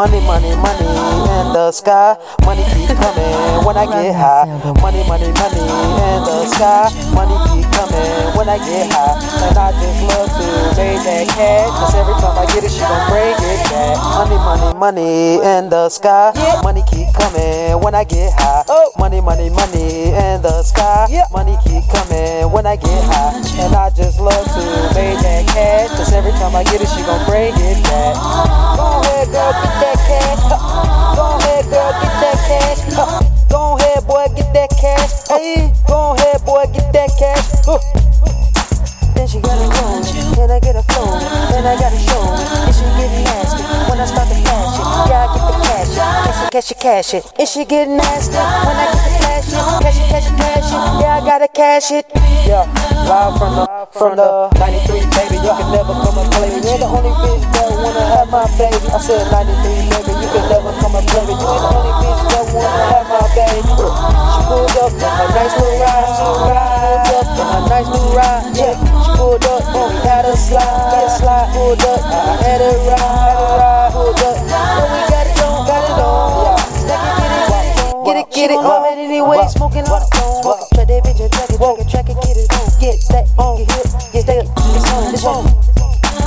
Money, money, money in the sky. Money keep coming when I get high. Money, money, money in the sky. Money keep coming when I get high. And I just love to make that cash. Cause every time I get it, she gon' bring it back. Money, money, money in the sky. Money keep coming when I get high. Money, money, money in the sky. Money keep coming when I get high. And I just love to make that cash. Cause every time I get it, she gon' bring it back. Go ahead, girl, get that cash. Go ahead, girl, get that cash. Go ahead, boy, get that cash. Hey, go ahead, boy, get that cash. Then she got a room, and I get a phone, and I got a show, and she get nasty when I start to flash it. Yeah, I get the cash cash it, cash it, cash it. She get nasty when I get the flash it, cash it, cash it, cash it. Yeah, I gotta cash it. Yeah, live from the from the 93, baby. You can never come and play me. You're the only bitch have my baby. I said 93, baby. You can never come and play me. You're the only bitch that wanna have my baby. She pulled up in her nice little ride. She pulled up in her nice new ride. Yeah, she pulled up, oh, had a slide, slide. Pulled up, I had a ride, had a ride. Pulled up, oh, we got it on, got it on. Yeah, get it, get it, get it, get it on. Anyway, smoking on the phone. Try that bitch and track it, track it, track it, get it. Get that, get hit, get that, it's on, it's on.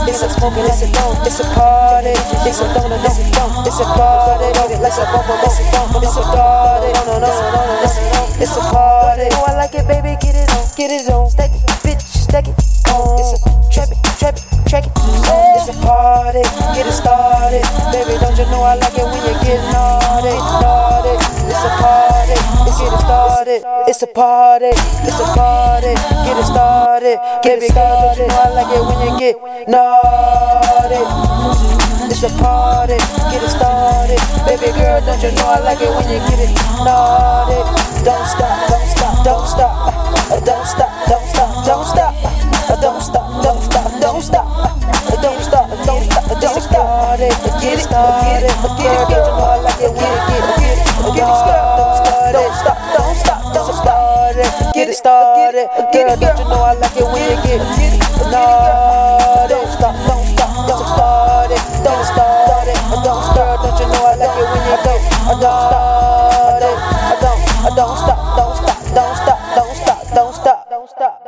It's a smoking, it's a don't, it's a party. It's a donut, it's a don't, it's a party. Let's a bump, it's a bump, it's a party. No, no, no, no, no, it's a, it's a party. Oh, I like it, baby, get it on, get it on. Stack it, bitch, stack it on. It's a trap it, trap it, track it. It's a party, get it started. Baby, don't you know I like it when you get naughty, naughty. It's a party, let's get it started. It's a party, it's a party, get it started. Baby girl, don't you know I like it when you get naughty. It's a party, get it started. Baby girl, don't you know I like it when you get it naughty. Don't stop, don't stop, don't stop, don't stop, don't stop, don't stop, don't stop, don't stop, don't stop, don't stop, don't stop, don't stop. Get it started, girl, don't you know I like it you get it, get it, get it started.